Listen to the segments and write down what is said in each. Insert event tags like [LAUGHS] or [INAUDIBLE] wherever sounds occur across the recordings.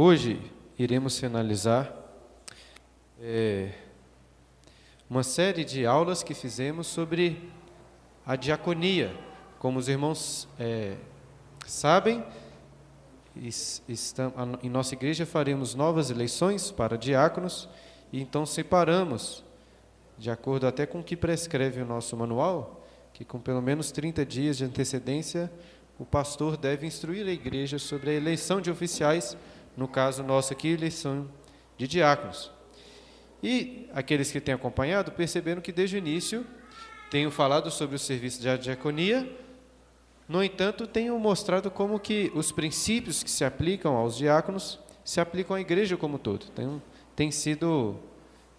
Hoje iremos finalizar é, uma série de aulas que fizemos sobre a diaconia. Como os irmãos é, sabem, em nossa igreja faremos novas eleições para diáconos e então separamos, de acordo até com o que prescreve o nosso manual, que com pelo menos 30 dias de antecedência o pastor deve instruir a igreja sobre a eleição de oficiais, no caso nosso aqui, eleição de diáconos. E aqueles que têm acompanhado perceberam que desde o início tenho falado sobre o serviço de diaconia, no entanto, tenho mostrado como que os princípios que se aplicam aos diáconos se aplicam à igreja como todo. Tem, tem sido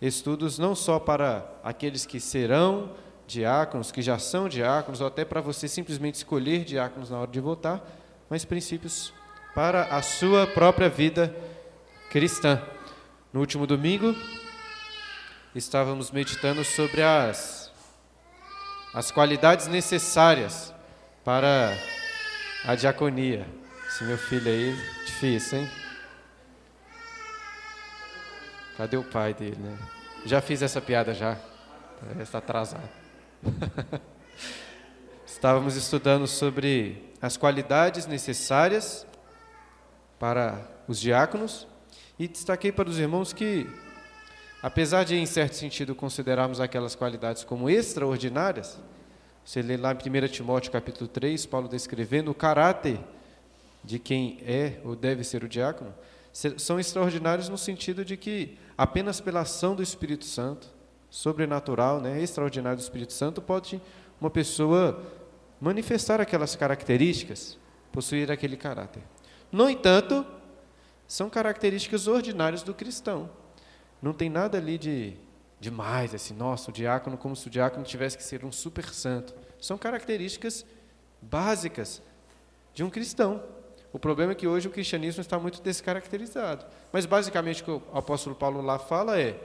estudos não só para aqueles que serão diáconos, que já são diáconos, ou até para você simplesmente escolher diáconos na hora de votar, mas princípios para a sua própria vida cristã. No último domingo, estávamos meditando sobre as, as qualidades necessárias para a diaconia. Esse meu filho aí, difícil, hein? Cadê o pai dele, né? Já fiz essa piada já. Está atrasado. [LAUGHS] Estávamos estudando sobre as qualidades necessárias para os diáconos e destaquei para os irmãos que, apesar de, em certo sentido, considerarmos aquelas qualidades como extraordinárias, você lê lá em 1 Timóteo capítulo 3, Paulo descrevendo o caráter de quem é ou deve ser o diácono, são extraordinários no sentido de que apenas pela ação do Espírito Santo, sobrenatural, né, extraordinário do Espírito Santo, pode uma pessoa manifestar aquelas características, possuir aquele caráter. No entanto, são características ordinárias do cristão. Não tem nada ali de demais, assim, nossa, o diácono, como se o diácono tivesse que ser um super santo. São características básicas de um cristão. O problema é que hoje o cristianismo está muito descaracterizado. Mas basicamente o que o apóstolo Paulo lá fala é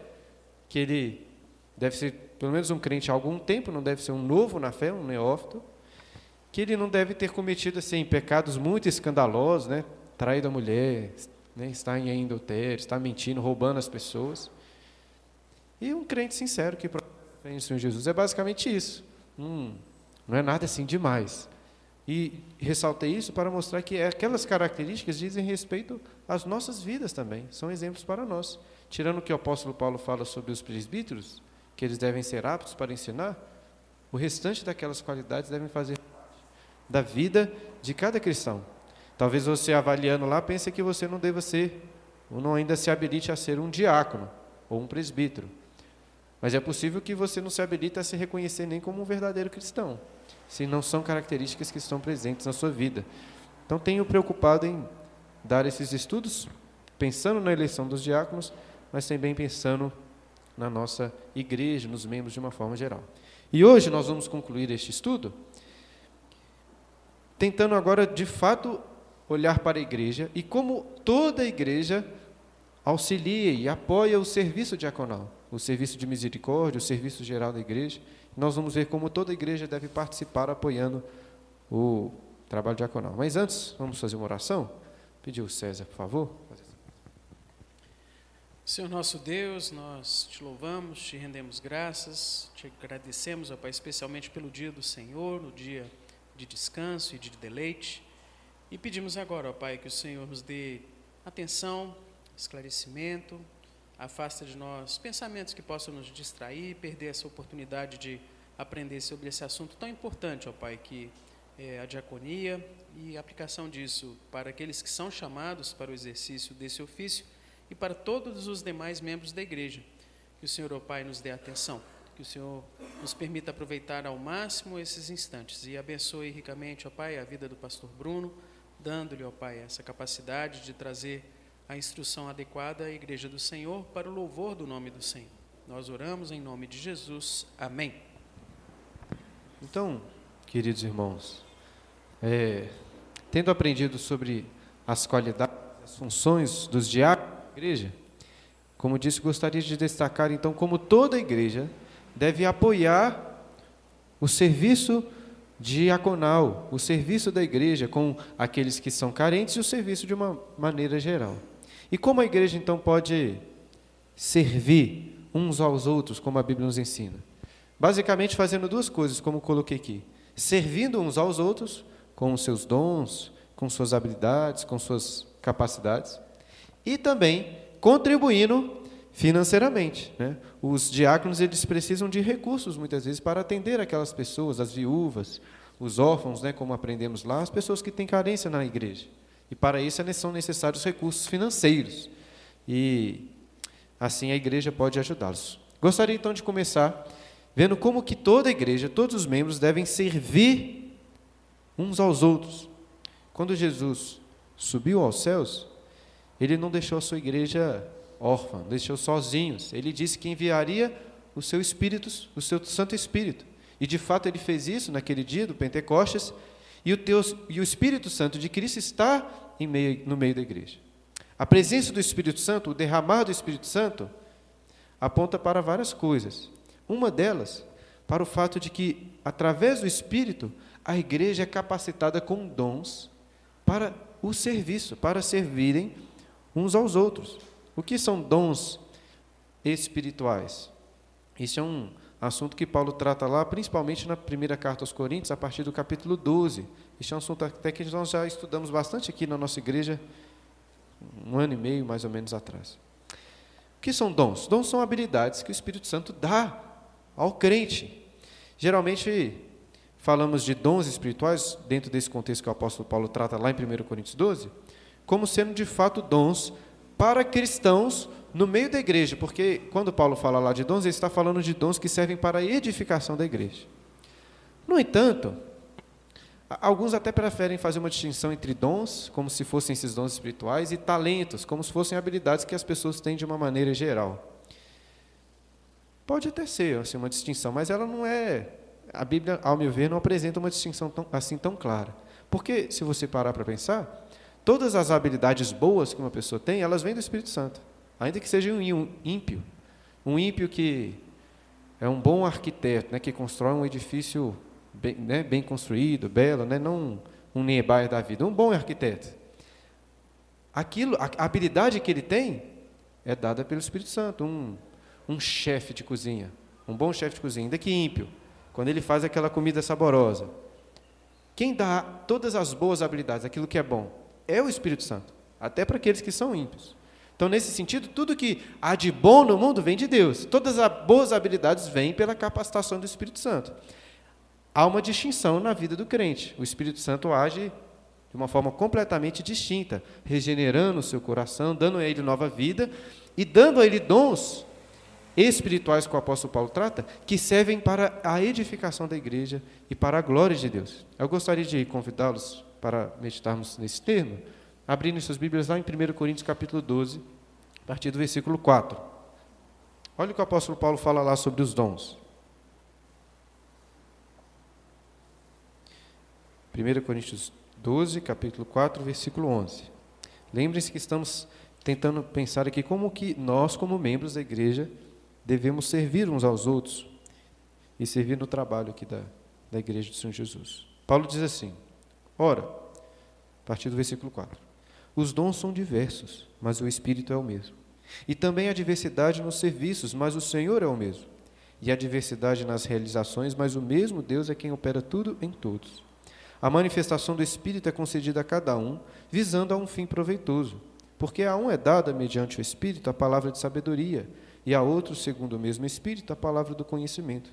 que ele deve ser pelo menos um crente há algum tempo, não deve ser um novo na fé, um neófito, que ele não deve ter cometido assim pecados muito escandalosos, né? Traído a mulher, né? está em adultério, está mentindo, roubando as pessoas. E um crente sincero que em Senhor Jesus é basicamente isso. Hum, não é nada assim demais. E ressaltei isso para mostrar que aquelas características dizem respeito às nossas vidas também, são exemplos para nós. Tirando o que o apóstolo Paulo fala sobre os presbíteros, que eles devem ser aptos para ensinar, o restante daquelas qualidades devem fazer da vida de cada cristão. Talvez você avaliando lá pense que você não deva ser, ou não ainda se habilite a ser um diácono ou um presbítero. Mas é possível que você não se habilite a se reconhecer nem como um verdadeiro cristão, se não são características que estão presentes na sua vida. Então tenho preocupado em dar esses estudos, pensando na eleição dos diáconos, mas também pensando na nossa igreja, nos membros de uma forma geral. E hoje nós vamos concluir este estudo tentando agora de fato olhar para a igreja e como toda a igreja auxilia e apoia o serviço diaconal, o serviço de misericórdia, o serviço geral da igreja. Nós vamos ver como toda a igreja deve participar apoiando o trabalho diaconal. Mas antes, vamos fazer uma oração? Pedir o César, por favor. Senhor nosso Deus, nós te louvamos, te rendemos graças, te agradecemos, ó Pai, especialmente pelo dia do Senhor, no dia de descanso e de deleite. E pedimos agora, ó Pai, que o Senhor nos dê atenção, esclarecimento, afasta de nós pensamentos que possam nos distrair, perder essa oportunidade de aprender sobre esse assunto tão importante, ó Pai, que é a diaconia e a aplicação disso para aqueles que são chamados para o exercício desse ofício e para todos os demais membros da igreja. Que o Senhor, ó Pai, nos dê atenção, que o Senhor nos permita aproveitar ao máximo esses instantes e abençoe ricamente, ó Pai, a vida do pastor Bruno, dando-lhe, ó Pai, essa capacidade de trazer a instrução adequada à igreja do Senhor para o louvor do nome do Senhor. Nós oramos em nome de Jesus. Amém. Então, queridos irmãos, é, tendo aprendido sobre as qualidades, as funções dos diáconos, igreja, como disse, gostaria de destacar então como toda igreja deve apoiar o serviço diaconal, o serviço da igreja com aqueles que são carentes e o serviço de uma maneira geral. E como a igreja então pode servir uns aos outros, como a Bíblia nos ensina? Basicamente fazendo duas coisas, como coloquei aqui: servindo uns aos outros com os seus dons, com suas habilidades, com suas capacidades, e também contribuindo financeiramente. Né? Os diáconos eles precisam de recursos muitas vezes para atender aquelas pessoas, as viúvas, os órfãos, né, como aprendemos lá, as pessoas que têm carência na igreja. E para isso são necessários recursos financeiros. E assim a igreja pode ajudá-los. Gostaria então de começar vendo como que toda a igreja, todos os membros devem servir uns aos outros. Quando Jesus subiu aos céus, ele não deixou a sua igreja órfã, deixou sozinhos. Ele disse que enviaria o seu Espírito, o seu Santo Espírito. E de fato ele fez isso naquele dia do Pentecostes, e o, Deus, e o Espírito Santo de Cristo está meio, no meio da igreja. A presença do Espírito Santo, o derramar do Espírito Santo, aponta para várias coisas. Uma delas, para o fato de que, através do Espírito, a igreja é capacitada com dons para o serviço, para servirem uns aos outros. O que são dons espirituais? Isso é um assunto que Paulo trata lá, principalmente na primeira carta aos Coríntios, a partir do capítulo 12. Isso é um assunto até que nós já estudamos bastante aqui na nossa igreja, um ano e meio mais ou menos atrás. O que são dons? Dons são habilidades que o Espírito Santo dá ao crente. Geralmente, falamos de dons espirituais, dentro desse contexto que o apóstolo Paulo trata lá em 1 Coríntios 12, como sendo de fato dons para cristãos no meio da igreja, porque quando Paulo fala lá de dons, ele está falando de dons que servem para a edificação da igreja. No entanto, alguns até preferem fazer uma distinção entre dons, como se fossem esses dons espirituais, e talentos, como se fossem habilidades que as pessoas têm de uma maneira geral. Pode até ser assim, uma distinção, mas ela não é. A Bíblia, ao meu ver, não apresenta uma distinção tão, assim tão clara. Porque, se você parar para pensar, todas as habilidades boas que uma pessoa tem, elas vêm do Espírito Santo ainda que seja um ímpio, um ímpio que é um bom arquiteto, né, que constrói um edifício bem, né, bem construído, belo, né, não um Niebuhr da vida, um bom arquiteto. Aquilo, a habilidade que ele tem é dada pelo Espírito Santo, um, um chefe de cozinha, um bom chefe de cozinha, ainda que ímpio, quando ele faz aquela comida saborosa. Quem dá todas as boas habilidades, aquilo que é bom, é o Espírito Santo, até para aqueles que são ímpios. Então, nesse sentido, tudo que há de bom no mundo vem de Deus. Todas as boas habilidades vêm pela capacitação do Espírito Santo. Há uma distinção na vida do crente. O Espírito Santo age de uma forma completamente distinta, regenerando o seu coração, dando a ele nova vida e dando a ele dons espirituais que o apóstolo Paulo trata, que servem para a edificação da igreja e para a glória de Deus. Eu gostaria de convidá-los para meditarmos nesse termo abrindo suas Bíblias lá em 1 Coríntios capítulo 12, a partir do versículo 4. Olha o que o apóstolo Paulo fala lá sobre os dons. 1 Coríntios 12, capítulo 4, versículo 11. Lembrem-se que estamos tentando pensar aqui como que nós, como membros da igreja, devemos servir uns aos outros e servir no trabalho aqui da, da igreja do Senhor Jesus. Paulo diz assim, ora, a partir do versículo 4, os dons são diversos, mas o Espírito é o mesmo. E também há diversidade nos serviços, mas o Senhor é o mesmo. E há diversidade nas realizações, mas o mesmo Deus é quem opera tudo em todos. A manifestação do Espírito é concedida a cada um, visando a um fim proveitoso. Porque a um é dada, mediante o Espírito, a palavra de sabedoria, e a outro, segundo o mesmo Espírito, a palavra do conhecimento.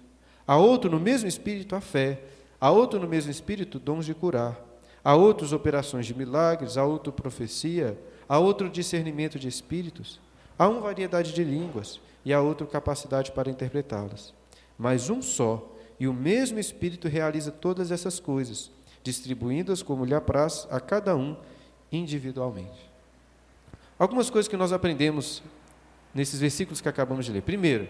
A outro, no mesmo Espírito, a fé. A outro, no mesmo Espírito, dons de curar Há outras operações de milagres, há outra profecia, há outro discernimento de espíritos, há uma variedade de línguas e há outra capacidade para interpretá-las. Mas um só e o mesmo Espírito realiza todas essas coisas, distribuindo-as como lhe apraz a cada um individualmente. Algumas coisas que nós aprendemos nesses versículos que acabamos de ler. Primeiro,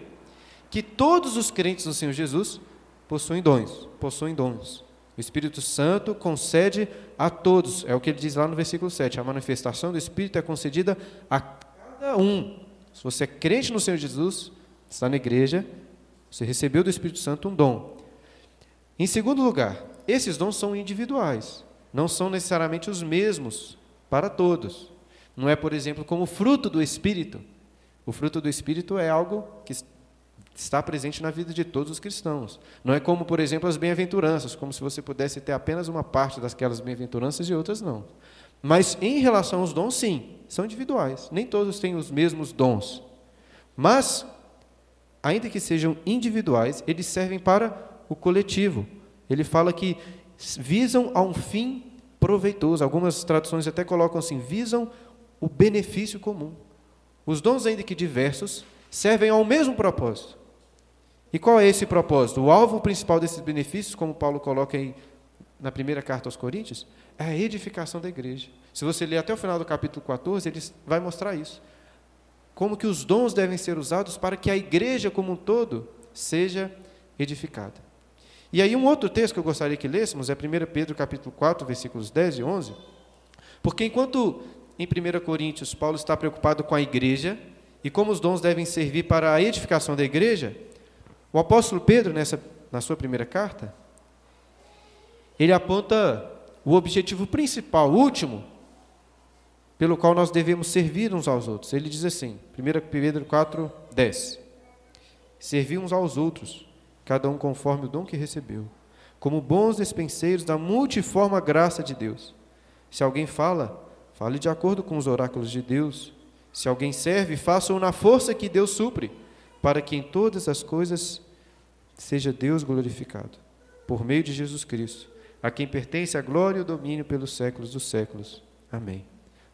que todos os crentes no Senhor Jesus possuem dons, possuem dons. O Espírito Santo concede a todos, é o que ele diz lá no versículo 7. A manifestação do Espírito é concedida a cada um. Se você é crente no Senhor Jesus, está na igreja, você recebeu do Espírito Santo um dom. Em segundo lugar, esses dons são individuais, não são necessariamente os mesmos para todos. Não é, por exemplo, como fruto do Espírito. O fruto do Espírito é algo que está presente na vida de todos os cristãos. Não é como, por exemplo, as bem-aventuranças, como se você pudesse ter apenas uma parte daquelas bem-aventuranças e outras não. Mas em relação aos dons, sim, são individuais. Nem todos têm os mesmos dons. Mas, ainda que sejam individuais, eles servem para o coletivo. Ele fala que visam a um fim proveitoso. Algumas traduções até colocam assim: visam o benefício comum. Os dons, ainda que diversos, servem ao mesmo propósito. E qual é esse propósito? O alvo principal desses benefícios, como Paulo coloca aí na primeira carta aos Coríntios, é a edificação da igreja. Se você ler até o final do capítulo 14, ele vai mostrar isso. Como que os dons devem ser usados para que a igreja como um todo seja edificada. E aí um outro texto que eu gostaria que lêssemos é 1 Pedro capítulo 4, versículos 10 e 11. Porque enquanto em 1 Coríntios Paulo está preocupado com a igreja e como os dons devem servir para a edificação da igreja, o apóstolo Pedro, nessa, na sua primeira carta, ele aponta o objetivo principal, último, pelo qual nós devemos servir uns aos outros. Ele diz assim, 1 Pedro 4, 10. Servir uns aos outros, cada um conforme o dom que recebeu, como bons despenseiros da multiforme graça de Deus. Se alguém fala, fale de acordo com os oráculos de Deus. Se alguém serve, faça-o na força que Deus supre, para que em todas as coisas seja Deus glorificado, por meio de Jesus Cristo, a quem pertence a glória e o domínio pelos séculos dos séculos. Amém.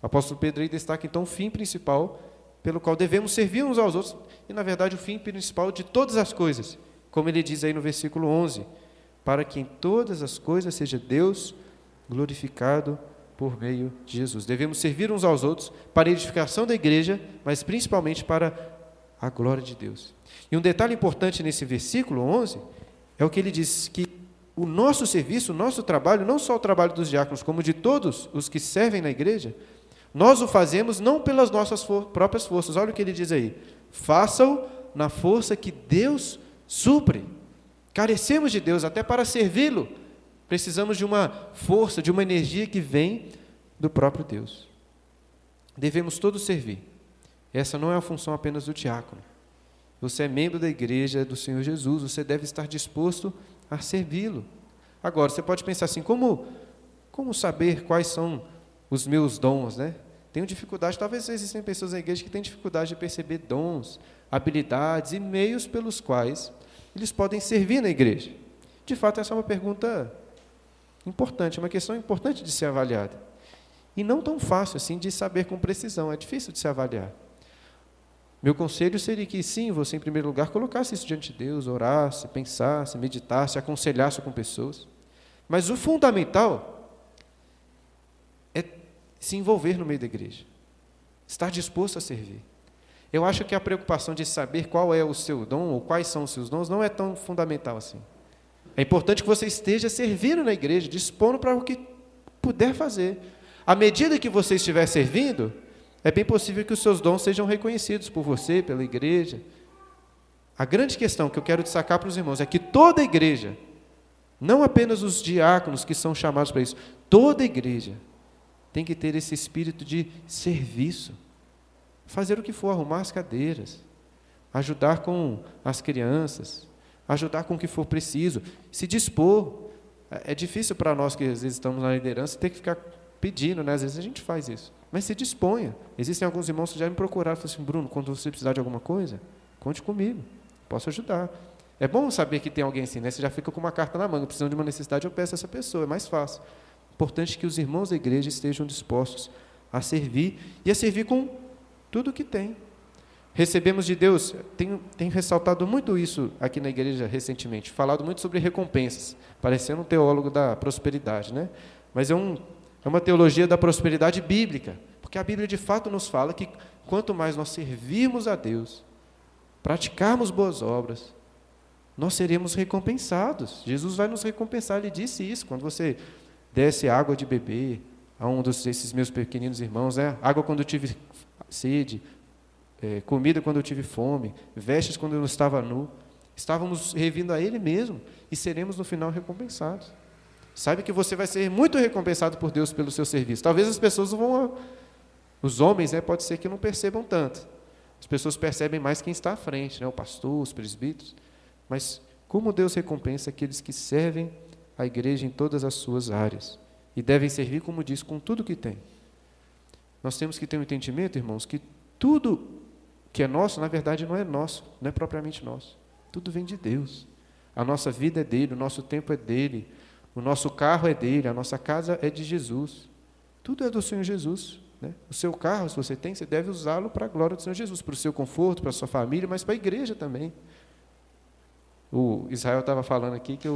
O apóstolo Pedro aí destaca então o fim principal pelo qual devemos servir uns aos outros, e na verdade o fim principal de todas as coisas, como ele diz aí no versículo 11, para que em todas as coisas seja Deus glorificado por meio de Jesus. Devemos servir uns aos outros para a edificação da igreja, mas principalmente para a glória de Deus. E um detalhe importante nesse versículo 11 é o que ele diz que o nosso serviço, o nosso trabalho, não só o trabalho dos diáconos, como de todos os que servem na igreja, nós o fazemos não pelas nossas for próprias forças. Olha o que ele diz aí: façam na força que Deus supre. Carecemos de Deus até para servi-lo. Precisamos de uma força, de uma energia que vem do próprio Deus. Devemos todos servir. Essa não é a função apenas do diácono. Você é membro da igreja do Senhor Jesus, você deve estar disposto a servi-lo. Agora, você pode pensar assim: como, como saber quais são os meus dons, né? Tenho dificuldade, talvez existem pessoas na igreja que têm dificuldade de perceber dons, habilidades e meios pelos quais eles podem servir na igreja. De fato, essa é uma pergunta importante, uma questão importante de ser avaliada. E não tão fácil assim de saber com precisão, é difícil de se avaliar. Meu conselho seria que, sim, você, em primeiro lugar, colocasse isso diante de Deus, orasse, pensasse, meditasse, aconselhasse com pessoas. Mas o fundamental é se envolver no meio da igreja, estar disposto a servir. Eu acho que a preocupação de saber qual é o seu dom ou quais são os seus dons não é tão fundamental assim. É importante que você esteja servindo na igreja, dispondo para o que puder fazer. À medida que você estiver servindo, é bem possível que os seus dons sejam reconhecidos por você, pela igreja. A grande questão que eu quero destacar para os irmãos é que toda igreja, não apenas os diáconos que são chamados para isso, toda igreja tem que ter esse espírito de serviço. Fazer o que for, arrumar as cadeiras, ajudar com as crianças, ajudar com o que for preciso, se dispor. É difícil para nós que às vezes estamos na liderança ter que ficar pedindo, né? às vezes a gente faz isso. Mas se disponha. Existem alguns irmãos que já me procuraram e falaram assim, Bruno, quando você precisar de alguma coisa, conte comigo, posso ajudar. É bom saber que tem alguém assim, né? Você já fica com uma carta na manga, precisando de uma necessidade, eu peço a essa pessoa, é mais fácil. Importante que os irmãos da igreja estejam dispostos a servir e a servir com tudo o que tem. Recebemos de Deus, tenho, tenho ressaltado muito isso aqui na igreja recentemente, falado muito sobre recompensas, parecendo um teólogo da prosperidade, né? Mas é um é uma teologia da prosperidade bíblica, porque a Bíblia de fato nos fala que quanto mais nós servirmos a Deus, praticarmos boas obras, nós seremos recompensados. Jesus vai nos recompensar, ele disse isso, quando você desse água de beber a um desses meus pequeninos irmãos, né? água quando eu tive sede, é, comida quando eu tive fome, vestes quando eu estava nu, estávamos revindo a Ele mesmo e seremos no final recompensados. Sabe que você vai ser muito recompensado por Deus pelo seu serviço. Talvez as pessoas vão Os homens, né, pode ser que não percebam tanto. As pessoas percebem mais quem está à frente, né, o pastor, os presbíteros. Mas como Deus recompensa aqueles que servem a igreja em todas as suas áreas e devem servir, como diz, com tudo que tem. Nós temos que ter um entendimento, irmãos, que tudo que é nosso, na verdade, não é nosso, não é propriamente nosso. Tudo vem de Deus. A nossa vida é dele, o nosso tempo é dele, o nosso carro é dele, a nossa casa é de Jesus. Tudo é do Senhor Jesus. Né? O seu carro, se você tem, você deve usá-lo para a glória do Senhor Jesus, para o seu conforto, para a sua família, mas para a igreja também. O Israel estava falando aqui que,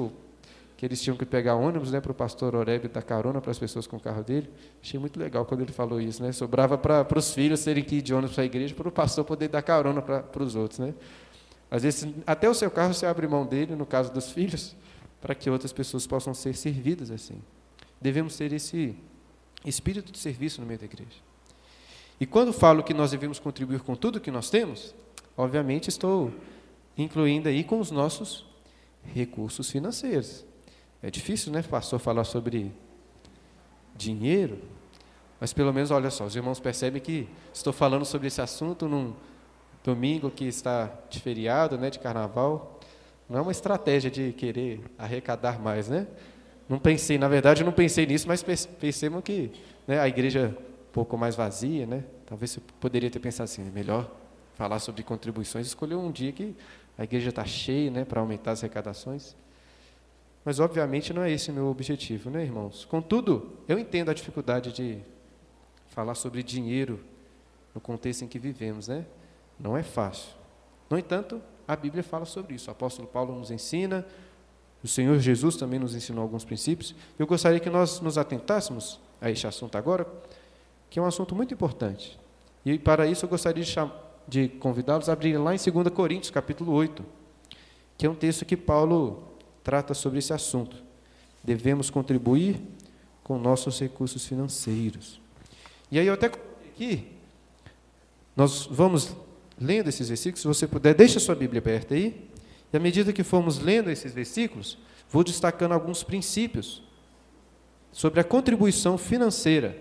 que eles tinham que pegar ônibus né, para o pastor Oreb dar carona para as pessoas com o carro dele. Achei muito legal quando ele falou isso. Né? Sobrava para, os filhos terem que ir de ônibus para a igreja, para o pastor poder dar carona para os outros. Né? Às vezes, até o seu carro você abre mão dele, no caso dos filhos, para que outras pessoas possam ser servidas assim. Devemos ter esse espírito de serviço no meio da igreja. E quando falo que nós devemos contribuir com tudo que nós temos, obviamente estou incluindo aí com os nossos recursos financeiros. É difícil, né, pastor, falar sobre dinheiro, mas pelo menos, olha só, os irmãos percebem que estou falando sobre esse assunto num domingo que está de feriado, né, de carnaval. Não é uma estratégia de querer arrecadar mais, né? Não pensei, na verdade, não pensei nisso, mas percebam que né, a igreja um pouco mais vazia, né? Talvez você poderia ter pensado assim, é melhor falar sobre contribuições, escolher um dia que a igreja está cheia, né, para aumentar as arrecadações. Mas, obviamente, não é esse o meu objetivo, né, irmãos? Contudo, eu entendo a dificuldade de falar sobre dinheiro no contexto em que vivemos, né? Não é fácil. No entanto, a Bíblia fala sobre isso. O apóstolo Paulo nos ensina, o Senhor Jesus também nos ensinou alguns princípios. Eu gostaria que nós nos atentássemos a este assunto agora, que é um assunto muito importante. E para isso eu gostaria de, de convidá-los a abrir lá em 2 Coríntios, capítulo 8, que é um texto que Paulo trata sobre esse assunto. Devemos contribuir com nossos recursos financeiros. E aí eu até aqui, nós vamos lendo esses versículos, se você puder, deixe a sua Bíblia aberta aí. E à medida que formos lendo esses versículos, vou destacando alguns princípios sobre a contribuição financeira.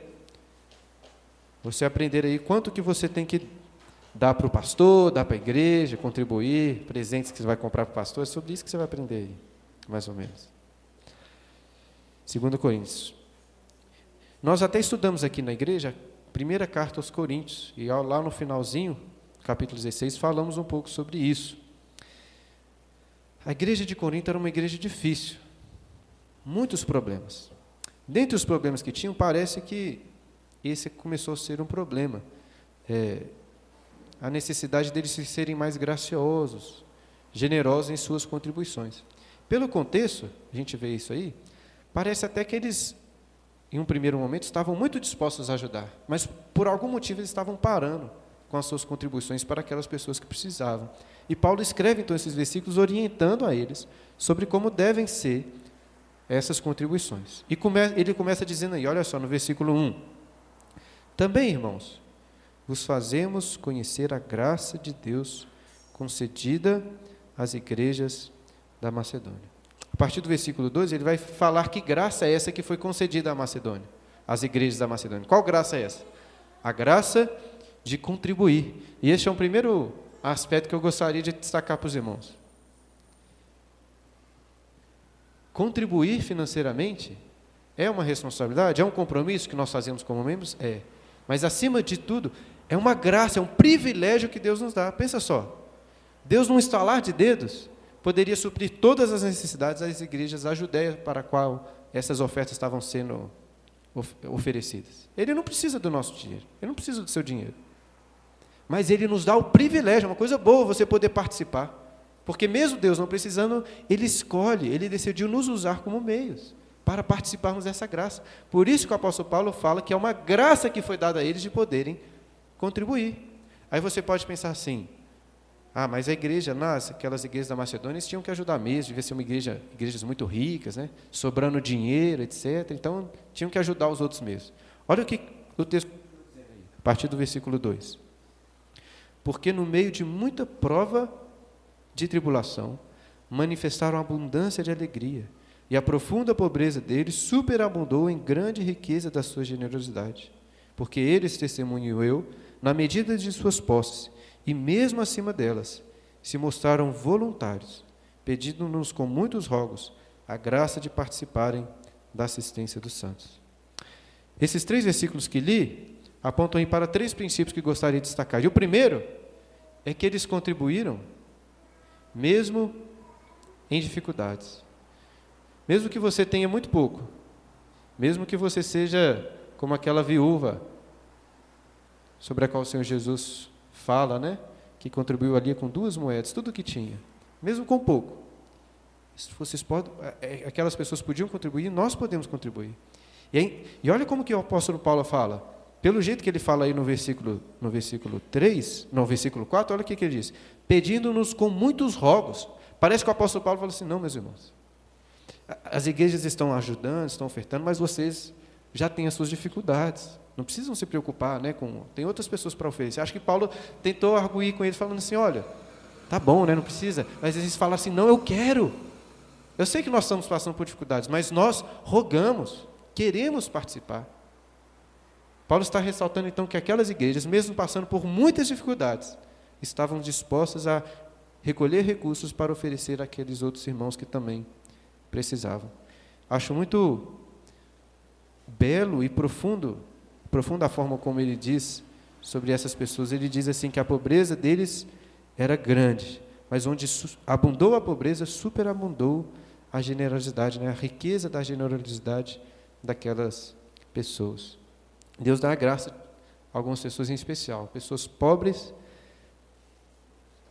Você aprender aí quanto que você tem que dar para o pastor, dar para a igreja, contribuir, presentes que você vai comprar para o pastor, é sobre isso que você vai aprender aí, mais ou menos. 2 Coríntios. Nós até estudamos aqui na igreja, primeira carta aos Coríntios, e lá no finalzinho, capítulo 16, falamos um pouco sobre isso. A igreja de Corinto era uma igreja difícil, muitos problemas. Dentre os problemas que tinham, parece que esse começou a ser um problema. É, a necessidade deles serem mais graciosos, generosos em suas contribuições. Pelo contexto, a gente vê isso aí, parece até que eles, em um primeiro momento, estavam muito dispostos a ajudar, mas por algum motivo eles estavam parando com as suas contribuições para aquelas pessoas que precisavam. E Paulo escreve então esses versículos orientando a eles sobre como devem ser essas contribuições. E come, ele começa dizendo aí, olha só, no versículo 1. Também, irmãos, vos fazemos conhecer a graça de Deus concedida às igrejas da Macedônia. A partir do versículo 2, ele vai falar que graça é essa que foi concedida à Macedônia, às igrejas da Macedônia. Qual graça é essa? A graça contribuir. E este é um primeiro aspecto que eu gostaria de destacar para os irmãos. Contribuir financeiramente é uma responsabilidade, é um compromisso que nós fazemos como membros? É. Mas, acima de tudo, é uma graça, é um privilégio que Deus nos dá. Pensa só. Deus, num estalar de dedos, poderia suprir todas as necessidades das igrejas da Judéia para a qual essas ofertas estavam sendo oferecidas. Ele não precisa do nosso dinheiro, ele não precisa do seu dinheiro. Mas Ele nos dá o privilégio, é uma coisa boa você poder participar. Porque mesmo Deus não precisando, Ele escolhe, Ele decidiu nos usar como meios para participarmos dessa graça. Por isso que o apóstolo Paulo fala que é uma graça que foi dada a eles de poderem contribuir. Aí você pode pensar assim, ah, mas a igreja, nas, aquelas igrejas da Macedônia, tinham que ajudar mesmo, devia ser uma igreja, igrejas muito ricas, né? sobrando dinheiro, etc. Então, tinham que ajudar os outros mesmos. Olha o que o texto a partir do versículo 2 porque no meio de muita prova de tribulação, manifestaram abundância de alegria, e a profunda pobreza deles superabundou em grande riqueza da sua generosidade. porque eles testemunho eu, na medida de suas posses, e mesmo acima delas, se mostraram voluntários, pedindo-nos com muitos rogos a graça de participarem da assistência dos santos. Esses três versículos que li apontam para três princípios que gostaria de destacar. E o primeiro é que eles contribuíram, mesmo em dificuldades. Mesmo que você tenha muito pouco, mesmo que você seja como aquela viúva sobre a qual o Senhor Jesus fala, né? Que contribuiu ali com duas moedas, tudo que tinha, mesmo com pouco. Vocês podem, é, é, aquelas pessoas podiam contribuir, nós podemos contribuir. E, aí, e olha como que o apóstolo Paulo fala. Pelo jeito que ele fala aí no versículo, no versículo 3, no versículo 4, olha o que, que ele diz. Pedindo-nos com muitos rogos. Parece que o apóstolo Paulo fala assim, não, meus irmãos. As igrejas estão ajudando, estão ofertando, mas vocês já têm as suas dificuldades. Não precisam se preocupar, né? Com, tem outras pessoas para oferecer. Acho que Paulo tentou arguir com eles, falando assim: olha, tá bom, né? Não precisa. Mas eles falam assim: não, eu quero. Eu sei que nós estamos passando por dificuldades, mas nós rogamos, queremos participar. Paulo está ressaltando então que aquelas igrejas, mesmo passando por muitas dificuldades, estavam dispostas a recolher recursos para oferecer àqueles outros irmãos que também precisavam. Acho muito belo e profundo profunda forma como ele diz sobre essas pessoas. Ele diz assim que a pobreza deles era grande, mas onde abundou a pobreza, superabundou a generosidade, né? a riqueza da generosidade daquelas pessoas. Deus dá a graça a algumas pessoas em especial, pessoas pobres,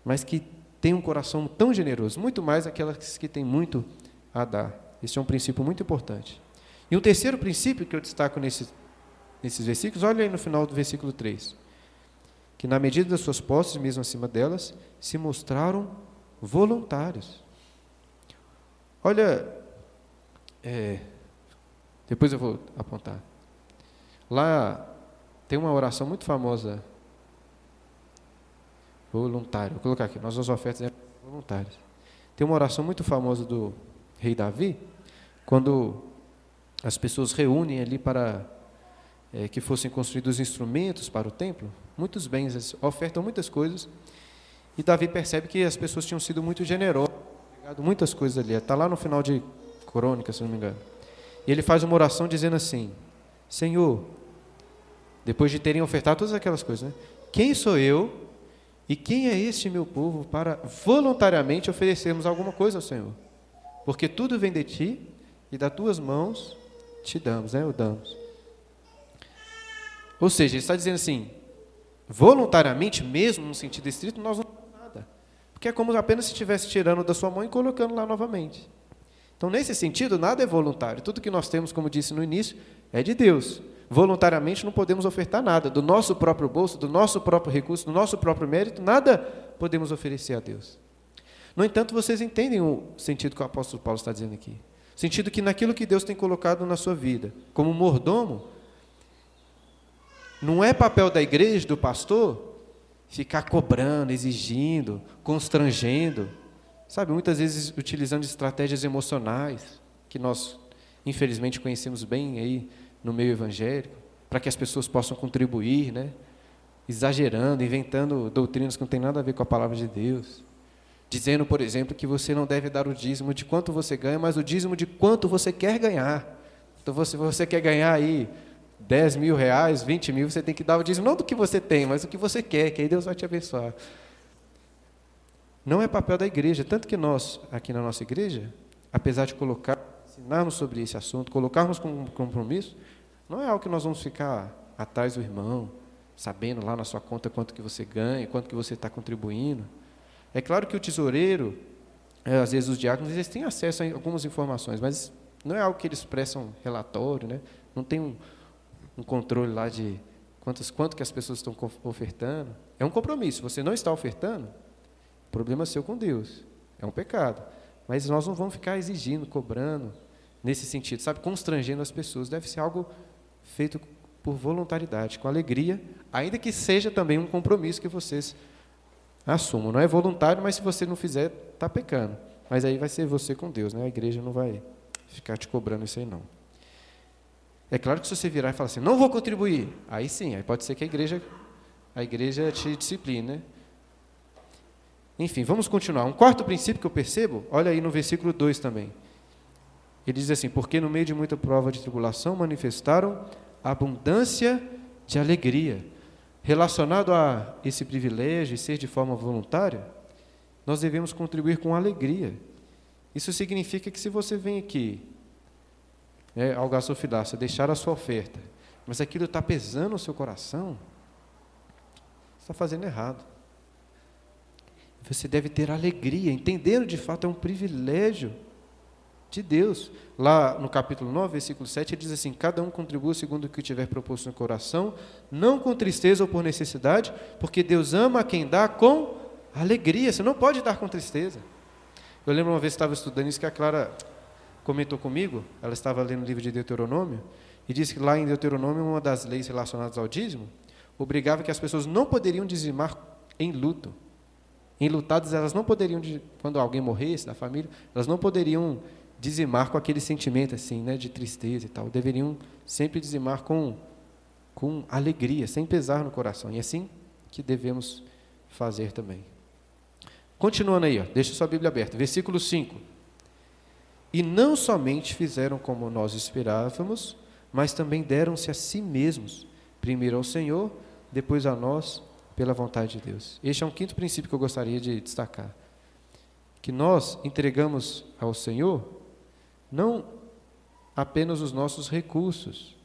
mas que têm um coração tão generoso, muito mais aquelas que têm muito a dar. Esse é um princípio muito importante. E um terceiro princípio que eu destaco nesse nesses versículos, olha aí no final do versículo 3. Que na medida das suas posses, mesmo acima delas, se mostraram voluntários. Olha, é, depois eu vou apontar. Lá tem uma oração muito famosa. Voluntário. Vou colocar aqui. Nossas ofertas são voluntárias. Tem uma oração muito famosa do rei Davi, quando as pessoas reúnem ali para é, que fossem construídos instrumentos para o templo, muitos bens, ofertam muitas coisas. E Davi percebe que as pessoas tinham sido muito generosas, muitas coisas ali. Está lá no final de Crônica, se não me engano. E ele faz uma oração dizendo assim: Senhor, depois de terem ofertado todas aquelas coisas, né? quem sou eu e quem é este meu povo para voluntariamente oferecermos alguma coisa ao Senhor? Porque tudo vem de ti e das tuas mãos te damos, né? O damos. Ou seja, ele está dizendo assim, voluntariamente mesmo, no sentido estrito, nós não fazemos nada. Porque é como apenas se estivesse tirando da sua mão e colocando lá novamente. Então, nesse sentido, nada é voluntário. Tudo que nós temos, como disse no início, é de Deus. Voluntariamente não podemos ofertar nada. Do nosso próprio bolso, do nosso próprio recurso, do nosso próprio mérito, nada podemos oferecer a Deus. No entanto, vocês entendem o sentido que o apóstolo Paulo está dizendo aqui. O sentido que naquilo que Deus tem colocado na sua vida, como mordomo, não é papel da igreja, do pastor, ficar cobrando, exigindo, constrangendo, sabe, muitas vezes utilizando estratégias emocionais, que nós, infelizmente, conhecemos bem aí no meio evangélico, para que as pessoas possam contribuir, né? exagerando, inventando doutrinas que não tem nada a ver com a palavra de Deus. Dizendo, por exemplo, que você não deve dar o dízimo de quanto você ganha, mas o dízimo de quanto você quer ganhar. Então, se você quer ganhar aí 10 mil reais, 20 mil, você tem que dar o dízimo, não do que você tem, mas do que você quer, que aí Deus vai te abençoar. Não é papel da igreja, tanto que nós, aqui na nossa igreja, apesar de colocar, ensinarmos sobre esse assunto, colocarmos como compromisso, não é algo que nós vamos ficar atrás do irmão, sabendo lá na sua conta quanto que você ganha, quanto que você está contribuindo. É claro que o tesoureiro, é, às vezes os diáconos, eles têm acesso a algumas informações, mas não é algo que eles prestam relatório, né? não tem um, um controle lá de quantos, quanto que as pessoas estão ofertando. É um compromisso. Você não está ofertando, problema seu com Deus. É um pecado. Mas nós não vamos ficar exigindo, cobrando, nesse sentido, sabe? Constrangendo as pessoas. Deve ser algo feito por voluntariedade, com alegria, ainda que seja também um compromisso que vocês assumam. Não é voluntário, mas se você não fizer, está pecando. Mas aí vai ser você com Deus, né? A igreja não vai ficar te cobrando isso aí, não. É claro que se você virar e falar assim, não vou contribuir, aí sim, aí pode ser que a igreja, a igreja te discipline, né? Enfim, vamos continuar. Um quarto princípio que eu percebo, olha aí no versículo 2 também. Ele diz assim: Porque no meio de muita prova de tribulação manifestaram abundância de alegria. Relacionado a esse privilégio e ser de forma voluntária, nós devemos contribuir com alegria. Isso significa que se você vem aqui é, ao gasofilácio, deixar a sua oferta, mas aquilo está pesando no seu coração, está fazendo errado. Você deve ter alegria, entendendo de fato é um privilégio de Deus. Lá no capítulo 9, versículo 7, ele diz assim: Cada um contribua segundo o que tiver proposto no coração, não com tristeza ou por necessidade, porque Deus ama quem dá com alegria. Você não pode dar com tristeza. Eu lembro uma vez que estava estudando isso que a Clara comentou comigo, ela estava lendo o livro de Deuteronômio, e disse que lá em Deuteronômio, uma das leis relacionadas ao dízimo, obrigava que as pessoas não poderiam dizimar em luto. Enlutadas, elas não poderiam, quando alguém morresse da família, elas não poderiam dizimar com aquele sentimento assim, né, de tristeza e tal. Deveriam sempre dizimar com, com alegria, sem pesar no coração. E é assim que devemos fazer também. Continuando aí, ó, deixa sua Bíblia aberta. Versículo 5. E não somente fizeram como nós esperávamos, mas também deram-se a si mesmos, primeiro ao Senhor, depois a nós, pela vontade de Deus. Este é um quinto princípio que eu gostaria de destacar. Que nós entregamos ao Senhor não apenas os nossos recursos,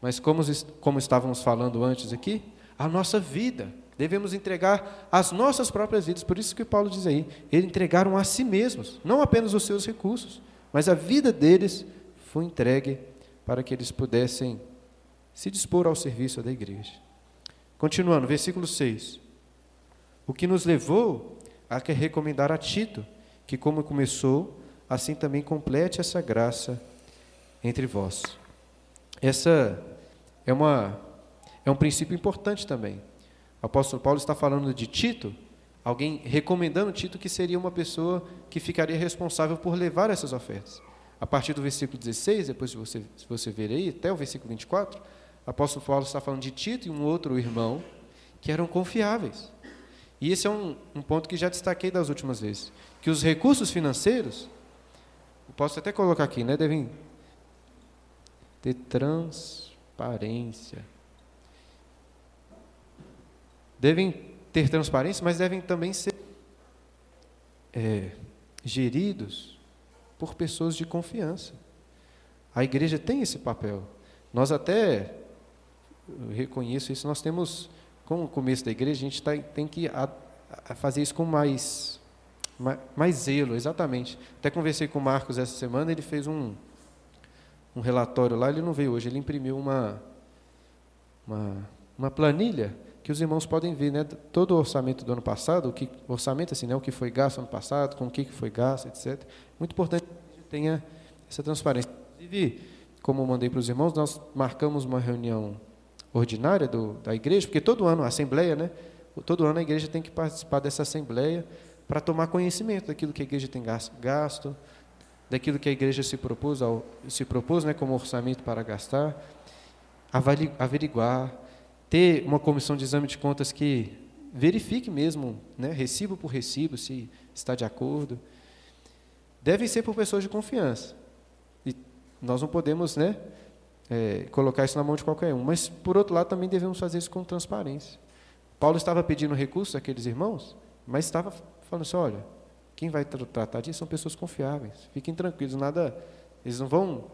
mas como, como estávamos falando antes aqui, a nossa vida. Devemos entregar as nossas próprias vidas. Por isso que Paulo diz aí, eles entregaram a si mesmos, não apenas os seus recursos, mas a vida deles foi entregue para que eles pudessem se dispor ao serviço da igreja. Continuando, versículo 6. O que nos levou a recomendar a Tito, que como começou, assim também complete essa graça entre vós. Essa é uma é um princípio importante também. O apóstolo Paulo está falando de Tito, alguém recomendando Tito que seria uma pessoa que ficaria responsável por levar essas ofertas. A partir do versículo 16, depois se você, se você ver aí, até o versículo 24, o apóstolo Paulo está falando de Tito e um outro irmão que eram confiáveis. E esse é um, um ponto que já destaquei das últimas vezes. Que os recursos financeiros, posso até colocar aqui, né, devem ter transparência. Devem ter transparência, mas devem também ser é, geridos por pessoas de confiança. A igreja tem esse papel. Nós até eu reconheço isso. Nós temos, com o começo da igreja, a gente tá, tem que a, a fazer isso com mais, mais, mais, zelo, exatamente. Até conversei com o Marcos essa semana, ele fez um, um relatório lá, ele não veio hoje, ele imprimiu uma, uma, uma planilha que os irmãos podem ver, né, todo o orçamento do ano passado, o que orçamento assim, né, o que foi gasto ano passado, com o que foi gasto, etc. Muito importante que a gente tenha essa transparência. Inclusive, como eu mandei para os irmãos, nós marcamos uma reunião ordinária do, da igreja, porque todo ano, a assembleia, né? Todo ano a igreja tem que participar dessa assembleia para tomar conhecimento daquilo que a igreja tem gasto, daquilo que a igreja se propôs, ao, se propôs né, como orçamento para gastar, averiguar, ter uma comissão de exame de contas que verifique mesmo, né, recibo por recibo, se está de acordo. Devem ser por pessoas de confiança. E nós não podemos né, é, colocar isso na mão de qualquer um. Mas, por outro lado, também devemos fazer isso com transparência. Paulo estava pedindo recursos àqueles irmãos, mas estava falando assim: olha, quem vai tra tratar disso são pessoas confiáveis. Fiquem tranquilos, nada, eles não vão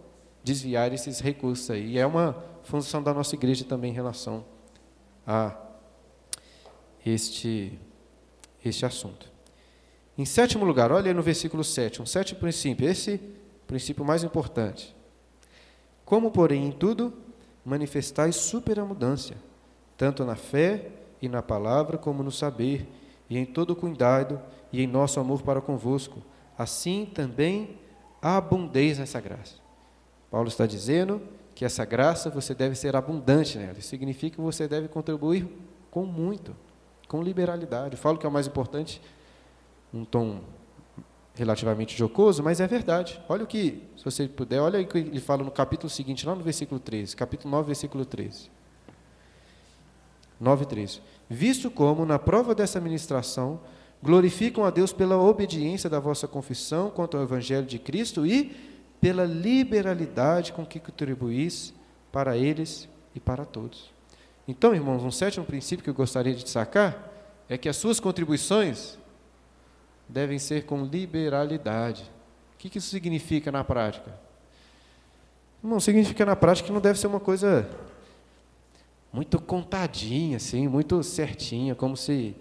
desviar esses recursos aí. E é uma função da nossa igreja também em relação a este, este assunto. Em sétimo lugar, olha aí no versículo 7, um sétimo princípio, esse princípio mais importante. Como, porém, em tudo manifestais superabundância, tanto na fé e na palavra, como no saber, e em todo cuidado e em nosso amor para convosco. Assim também abundeis nessa graça. Paulo está dizendo que essa graça você deve ser abundante nela. Isso significa que você deve contribuir com muito, com liberalidade. Eu falo que é o mais importante, um tom relativamente jocoso, mas é verdade. Olha o que, se você puder, olha o que ele fala no capítulo seguinte, lá no versículo 13, capítulo 9, versículo 13. 9, 13. Visto como, na prova dessa ministração, glorificam a Deus pela obediência da vossa confissão quanto ao Evangelho de Cristo e pela liberalidade com que contribuís para eles e para todos. Então, irmãos, um sétimo princípio que eu gostaria de destacar é que as suas contribuições devem ser com liberalidade. O que isso significa na prática? Não significa na prática que não deve ser uma coisa muito contadinha, assim, muito certinha, como se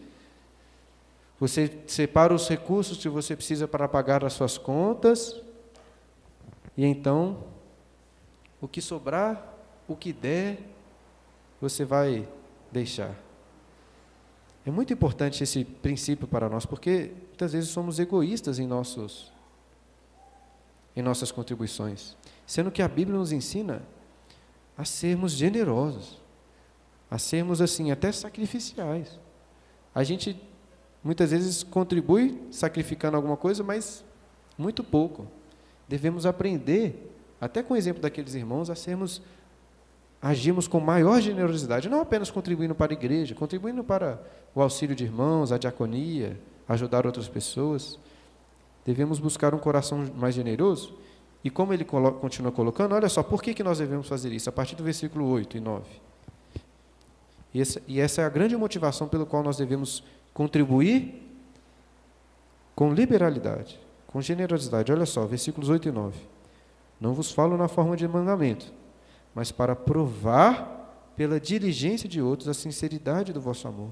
você separa os recursos que você precisa para pagar as suas contas, e então o que sobrar, o que der, você vai deixar. É muito importante esse princípio para nós, porque muitas vezes somos egoístas em, nossos, em nossas contribuições, sendo que a Bíblia nos ensina a sermos generosos, a sermos assim, até sacrificiais. A gente muitas vezes contribui sacrificando alguma coisa, mas muito pouco. Devemos aprender, até com o exemplo daqueles irmãos, a sermos agimos com maior generosidade, não apenas contribuindo para a igreja, contribuindo para o auxílio de irmãos, a diaconia, ajudar outras pessoas. Devemos buscar um coração mais generoso. E como ele continua colocando, olha só, por que, que nós devemos fazer isso? A partir do versículo 8 e 9. E essa, e essa é a grande motivação pelo qual nós devemos contribuir com liberalidade, com generosidade. Olha só, versículos 8 e 9. Não vos falo na forma de mandamento, mas para provar pela diligência de outros a sinceridade do vosso amor.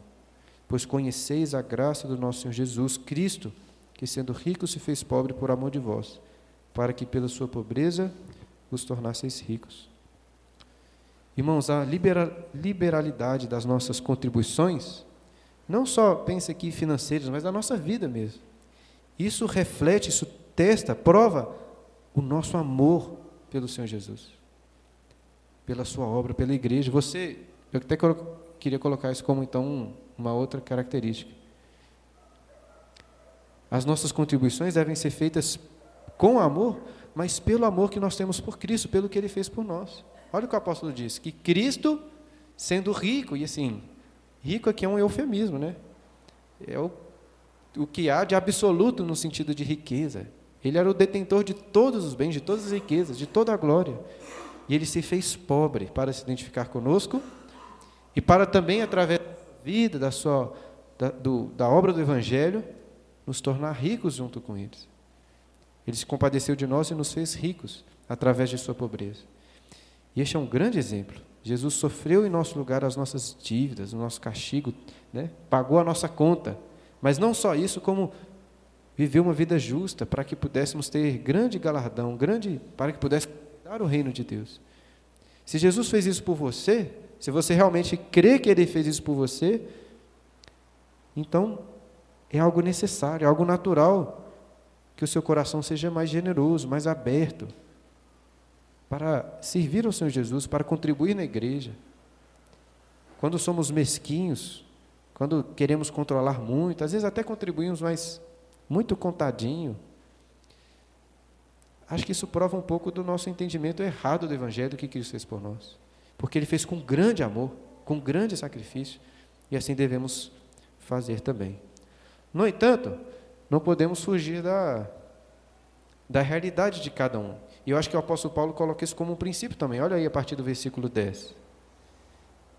Pois conheceis a graça do nosso Senhor Jesus Cristo, que sendo rico se fez pobre por amor de vós, para que pela sua pobreza vos tornasseis ricos. Irmãos, a liberalidade das nossas contribuições, não só pense aqui financeiras, mas da nossa vida mesmo. Isso reflete, isso testa, prova o nosso amor pelo Senhor Jesus pela sua obra, pela igreja. Você, eu até queria colocar isso como então uma outra característica. As nossas contribuições devem ser feitas com amor, mas pelo amor que nós temos por Cristo, pelo que Ele fez por nós. Olha o que o apóstolo diz: que Cristo, sendo rico, e assim, rico aqui é um eufemismo, né? É o, o que há de absoluto no sentido de riqueza. Ele era o detentor de todos os bens, de todas as riquezas, de toda a glória. E ele se fez pobre para se identificar conosco e para também, através vida, da, sua, da, do, da obra do Evangelho, nos tornar ricos junto com eles. Ele se compadeceu de nós e nos fez ricos através de sua pobreza. E este é um grande exemplo. Jesus sofreu em nosso lugar as nossas dívidas, o nosso castigo, né? pagou a nossa conta. Mas não só isso, como viveu uma vida justa para que pudéssemos ter grande galardão, grande para que pudéssemos dar o reino de Deus. Se Jesus fez isso por você, se você realmente crê que Ele fez isso por você, então é algo necessário, é algo natural que o seu coração seja mais generoso, mais aberto para servir ao Senhor Jesus, para contribuir na igreja. Quando somos mesquinhos, quando queremos controlar muito, às vezes até contribuímos, mas muito contadinho, acho que isso prova um pouco do nosso entendimento errado do Evangelho, que Cristo fez por nós. Porque Ele fez com grande amor, com grande sacrifício, e assim devemos fazer também. No entanto, não podemos fugir da, da realidade de cada um. E eu acho que o apóstolo Paulo coloca isso como um princípio também. Olha aí a partir do versículo 10.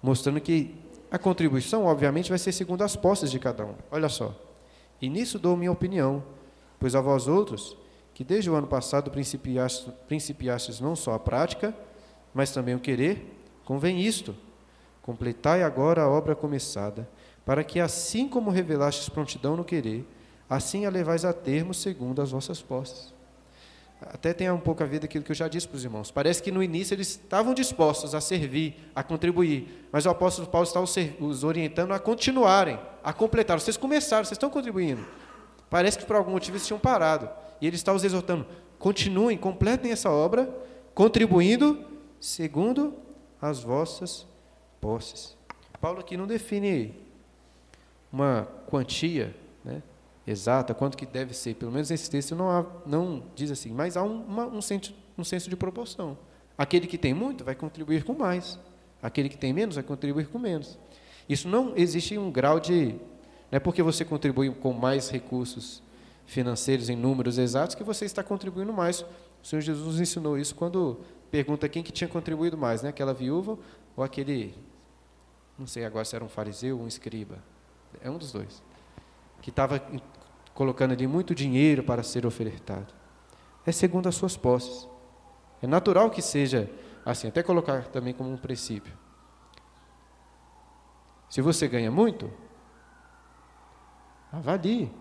Mostrando que a contribuição, obviamente, vai ser segundo as posses de cada um. Olha só. E nisso dou minha opinião, pois a vós outros que desde o ano passado principiastes, principiastes não só a prática, mas também o querer, convém isto: completai agora a obra começada, para que, assim como revelastes prontidão no querer, assim a levais a termo segundo as vossas posses. Até tem um pouco a ver daquilo que eu já disse para os irmãos. Parece que no início eles estavam dispostos a servir, a contribuir, mas o apóstolo Paulo está os orientando a continuarem, a completar. Vocês começaram, vocês estão contribuindo. Parece que por algum motivo eles tinham parado. E ele está os exortando: continuem, completem essa obra, contribuindo segundo as vossas posses. Paulo aqui não define uma quantia, né? exata, quanto que deve ser. Pelo menos nesse texto não, há, não diz assim, mas há um, uma, um, senso, um senso de proporção. Aquele que tem muito vai contribuir com mais. Aquele que tem menos vai contribuir com menos. Isso não existe um grau de. Não é porque você contribui com mais recursos financeiros em números exatos que você está contribuindo mais. O Senhor Jesus ensinou isso quando pergunta quem que tinha contribuído mais, né? aquela viúva ou aquele, não sei agora se era um fariseu ou um escriba. É um dos dois. Que estava colocando ali muito dinheiro para ser ofertado. É segundo as suas posses. É natural que seja assim, até colocar também como um princípio. Se você ganha muito, avalie.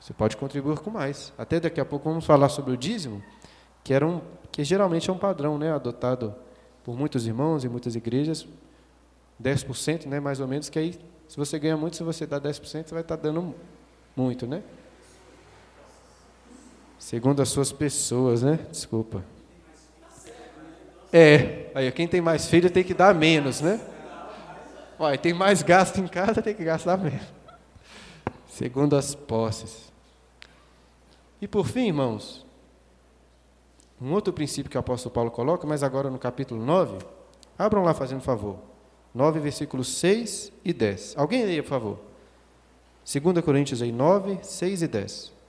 Você pode contribuir com mais. Até daqui a pouco vamos falar sobre o dízimo, que, era um, que geralmente é um padrão né, adotado por muitos irmãos e muitas igrejas. 10%, né, mais ou menos, que aí, se você ganha muito, se você dá 10%, você vai estar dando muito, né? Segundo as suas pessoas, né? Desculpa. É, aí quem tem mais filho tem que dar menos, né? Olha, tem mais gasto em casa, tem que gastar menos. Segundo as posses. E por fim, irmãos, um outro princípio que o apóstolo Paulo coloca, mas agora no capítulo 9, abram lá fazendo favor. 9, versículos 6 e 10. Alguém leia, por favor. 2 Coríntios aí, 9, 6 e 10.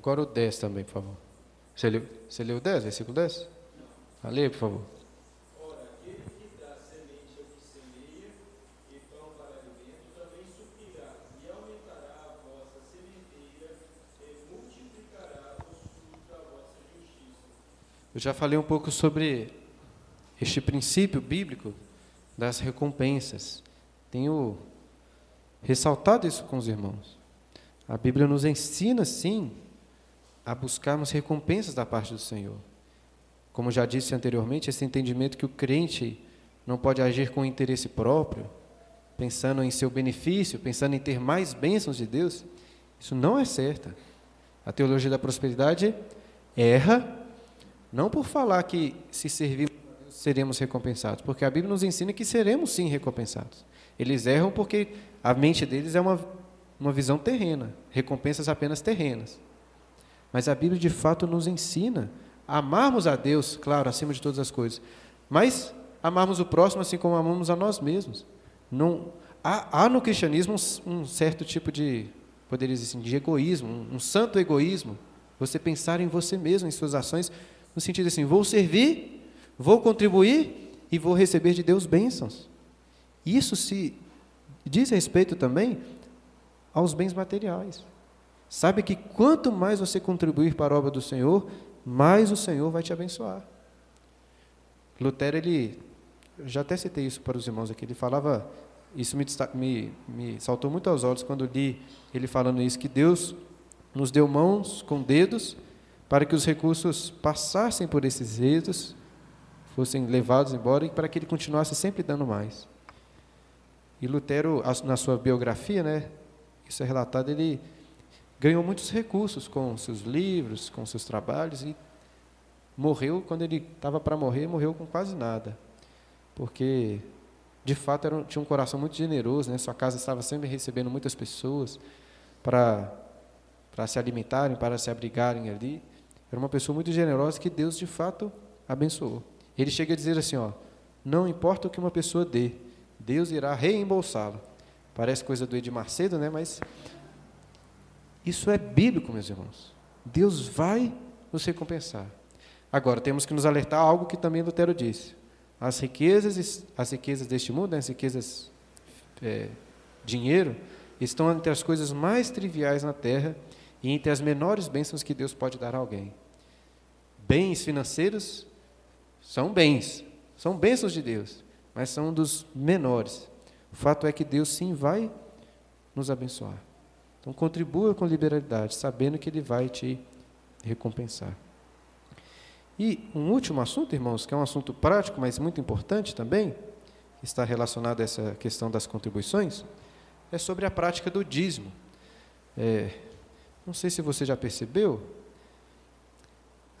Agora o 10 também, por favor. Você leu, você leu o 10, versículo 10? Ah, leia, por favor. Eu já falei um pouco sobre este princípio bíblico das recompensas. Tenho ressaltado isso com os irmãos. A Bíblia nos ensina, sim, a buscarmos recompensas da parte do Senhor. Como já disse anteriormente, esse entendimento que o crente não pode agir com interesse próprio, pensando em seu benefício, pensando em ter mais bênçãos de Deus, isso não é certo. A teologia da prosperidade erra, não por falar que se servirmos seremos recompensados, porque a Bíblia nos ensina que seremos sim recompensados. Eles erram porque a mente deles é uma, uma visão terrena, recompensas apenas terrenas. Mas a Bíblia de fato nos ensina a amarmos a Deus, claro, acima de todas as coisas, mas amarmos o próximo assim como amamos a nós mesmos. Não, há, há no cristianismo um, um, certo tipo de, poderia dizer assim, de egoísmo, um, um santo egoísmo. Você pensar em você mesmo, em suas ações, no sentido assim, vou servir, vou contribuir e vou receber de Deus bênçãos. Isso se diz respeito também aos bens materiais. Sabe que quanto mais você contribuir para a obra do Senhor, mais o Senhor vai te abençoar. Lutero, ele, já até citei isso para os irmãos aqui, ele falava, isso me, me, me saltou muito aos olhos quando li ele falando isso, que Deus nos deu mãos com dedos para que os recursos passassem por esses dedos, fossem levados embora e para que ele continuasse sempre dando mais. E Lutero, na sua biografia, né, isso é relatado, ele ganhou muitos recursos com seus livros, com seus trabalhos e morreu quando ele estava para morrer, morreu com quase nada, porque de fato era, tinha um coração muito generoso, né? Sua casa estava sempre recebendo muitas pessoas para para se alimentarem, para se abrigarem ali. Era uma pessoa muito generosa que Deus de fato abençoou. Ele chega a dizer assim, ó, não importa o que uma pessoa dê, Deus irá reembolsá-la. Parece coisa do Edir Macedo, né? Mas isso é bíblico, meus irmãos. Deus vai nos recompensar. Agora, temos que nos alertar a algo que também Lutero disse. As riquezas, as riquezas deste mundo, né, as riquezas, é, dinheiro, estão entre as coisas mais triviais na terra e entre as menores bênçãos que Deus pode dar a alguém. Bens financeiros são bens, são bênçãos de Deus, mas são dos menores. O fato é que Deus sim vai nos abençoar. Então contribua com liberalidade, sabendo que Ele vai te recompensar. E um último assunto, irmãos, que é um assunto prático, mas muito importante também, que está relacionado a essa questão das contribuições, é sobre a prática do dízimo. É, não sei se você já percebeu,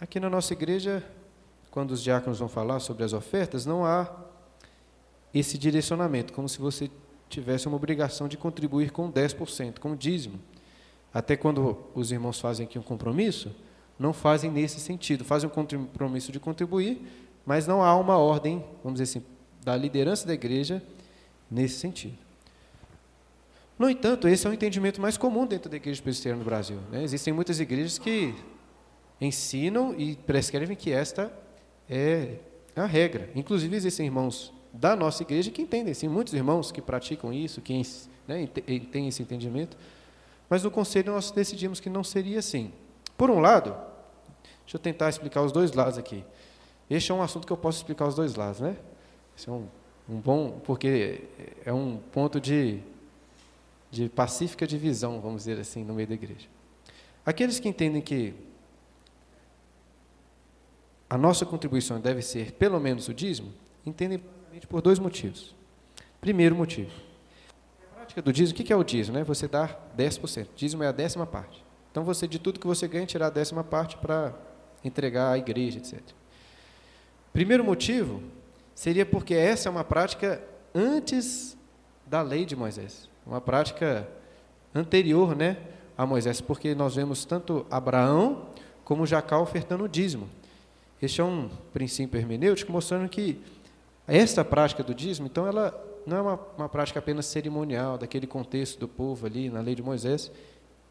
aqui na nossa igreja, quando os diáconos vão falar sobre as ofertas, não há esse direcionamento, como se você tivesse uma obrigação de contribuir com 10%, com dízimo. Até quando os irmãos fazem aqui um compromisso, não fazem nesse sentido, fazem um compromisso de contribuir, mas não há uma ordem, vamos dizer assim, da liderança da igreja nesse sentido. No entanto, esse é um entendimento mais comum dentro da igreja presbiteriana no Brasil. Né? Existem muitas igrejas que ensinam e prescrevem que esta é a regra. Inclusive, existem irmãos da nossa igreja que entendem, sim, muitos irmãos que praticam isso, que né, têm esse entendimento, mas no conselho nós decidimos que não seria assim. Por um lado, deixa eu tentar explicar os dois lados aqui. Este é um assunto que eu posso explicar os dois lados, né? Esse é um, um bom, porque é um ponto de, de pacífica divisão, vamos dizer assim, no meio da igreja. Aqueles que entendem que a nossa contribuição deve ser pelo menos o dízimo, entendem por dois motivos. Primeiro motivo. A prática do dízimo, o que é o dízimo? Né? Você dar 10%. Dízimo é a décima parte. Então, você, de tudo que você ganha, tirar a décima parte para entregar à igreja, etc. Primeiro motivo seria porque essa é uma prática antes da lei de Moisés. Uma prática anterior né, a Moisés, porque nós vemos tanto Abraão como Jacó ofertando o dízimo. Este é um princípio hermenêutico mostrando que esta prática do dízimo, então, ela não é uma, uma prática apenas cerimonial, daquele contexto do povo ali, na lei de Moisés,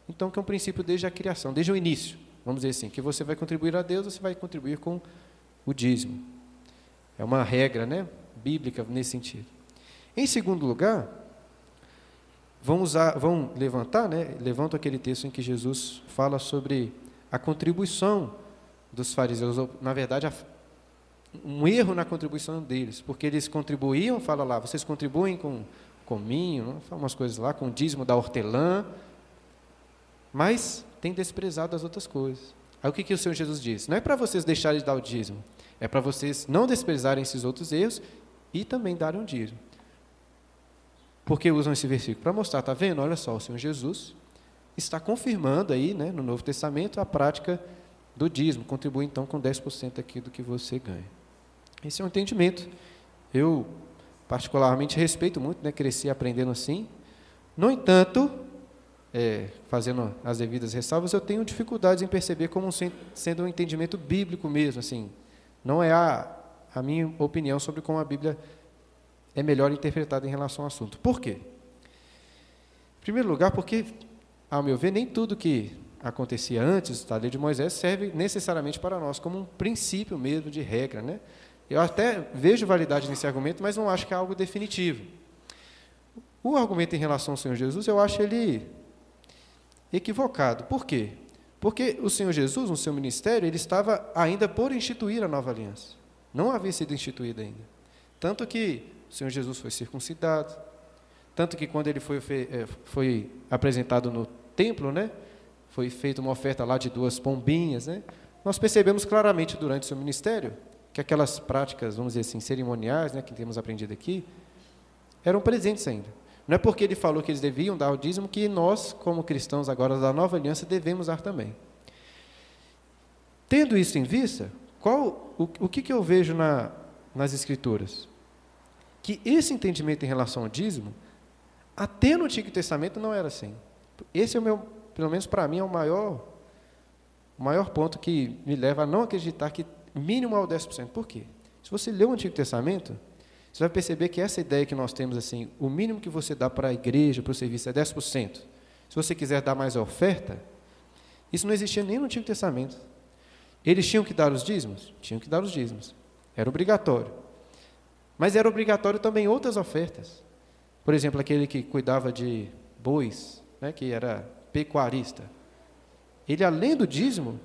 então, que é um princípio desde a criação, desde o início, vamos dizer assim, que você vai contribuir a Deus, você vai contribuir com o dízimo. É uma regra né, bíblica nesse sentido. Em segundo lugar, vão, usar, vão levantar, né, levantam aquele texto em que Jesus fala sobre a contribuição dos fariseus, ou, na verdade, a, um erro na contribuição deles, porque eles contribuíam, fala lá, vocês contribuem com cominho, umas coisas lá, com o dízimo da hortelã, mas têm desprezado as outras coisas. Aí o que, que o Senhor Jesus diz? Não é para vocês deixarem de dar o dízimo, é para vocês não desprezarem esses outros erros e também darem o dízimo. Por que usam esse versículo? Para mostrar, está vendo? Olha só, o Senhor Jesus está confirmando aí, né, no Novo Testamento, a prática do dízimo. Contribui então com 10% aqui do que você ganha. Esse é um entendimento. Eu, particularmente, respeito muito, né? cresci aprendendo assim. No entanto, é, fazendo as devidas ressalvas, eu tenho dificuldades em perceber como sendo um entendimento bíblico mesmo. Assim, não é a, a minha opinião sobre como a Bíblia é melhor interpretada em relação ao assunto. Por quê? Em primeiro lugar, porque, ao meu ver, nem tudo que acontecia antes da lei de Moisés serve necessariamente para nós como um princípio mesmo de regra, né? Eu até vejo validade nesse argumento, mas não acho que é algo definitivo. O argumento em relação ao Senhor Jesus, eu acho ele equivocado. Por quê? Porque o Senhor Jesus, no seu ministério, ele estava ainda por instituir a nova aliança. Não havia sido instituída ainda. Tanto que o Senhor Jesus foi circuncidado, tanto que quando ele foi, eh, foi apresentado no templo, né, foi feita uma oferta lá de duas pombinhas, né, nós percebemos claramente durante o seu ministério que aquelas práticas, vamos dizer assim, cerimoniais, né, que temos aprendido aqui, eram presentes ainda. Não é porque ele falou que eles deviam dar o dízimo que nós, como cristãos agora da nova aliança, devemos dar também. Tendo isso em vista, qual o, o que, que eu vejo na, nas Escrituras? Que esse entendimento em relação ao dízimo, até no Antigo Testamento não era assim. Esse é o meu, pelo menos para mim, é o maior, o maior ponto que me leva a não acreditar que mínimo é o 10%. Por quê? Se você ler o Antigo Testamento, você vai perceber que essa ideia que nós temos, assim, o mínimo que você dá para a igreja, para o serviço, é 10%. Se você quiser dar mais a oferta, isso não existia nem no Antigo Testamento. Eles tinham que dar os dízimos? Tinham que dar os dízimos. Era obrigatório. Mas era obrigatório também outras ofertas. Por exemplo, aquele que cuidava de bois, né, que era pecuarista. Ele, além do dízimo,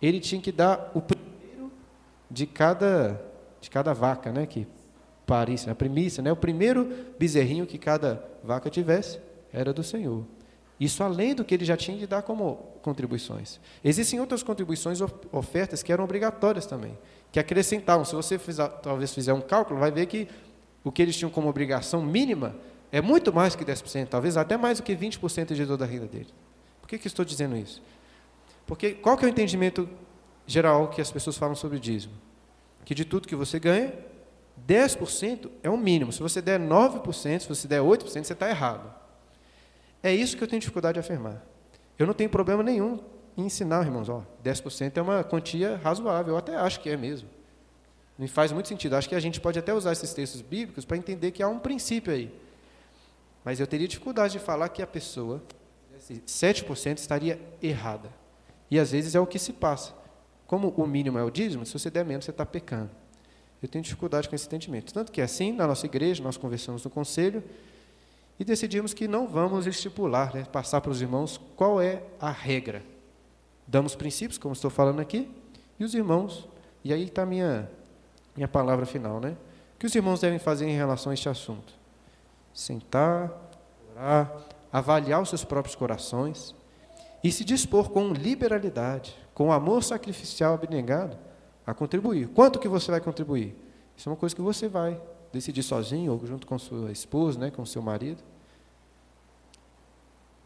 ele tinha que dar o de cada, de cada vaca, né, que parisse, a primícia, né, o primeiro bezerrinho que cada vaca tivesse era do Senhor. Isso além do que ele já tinha de dar como contribuições. Existem outras contribuições, ofertas que eram obrigatórias também, que acrescentavam. Se você fizer, talvez fizer um cálculo, vai ver que o que eles tinham como obrigação mínima é muito mais que 10%, talvez até mais do que 20% de toda a renda dele. Por que, que estou dizendo isso? Porque qual que é o entendimento geral que as pessoas falam sobre o dízimo? Que de tudo que você ganha, 10% é o mínimo. Se você der 9%, se você der 8%, você está errado. É isso que eu tenho dificuldade de afirmar. Eu não tenho problema nenhum em ensinar, irmãos, ó, 10% é uma quantia razoável, eu até acho que é mesmo. Me faz muito sentido. Acho que a gente pode até usar esses textos bíblicos para entender que há um princípio aí. Mas eu teria dificuldade de falar que a pessoa, 7%, estaria errada. E às vezes é o que se passa. Como o mínimo é o dízimo, se você der menos, você está pecando. Eu tenho dificuldade com esse entendimento. Tanto que é assim, na nossa igreja, nós conversamos no conselho e decidimos que não vamos estipular, né, passar para os irmãos qual é a regra. Damos princípios, como estou falando aqui, e os irmãos, e aí está a minha, minha palavra final, né? O que os irmãos devem fazer em relação a este assunto? Sentar, orar, avaliar os seus próprios corações e se dispor com liberalidade, com amor sacrificial abnegado, a contribuir. Quanto que você vai contribuir? Isso é uma coisa que você vai decidir sozinho ou junto com sua esposa, né, com seu marido.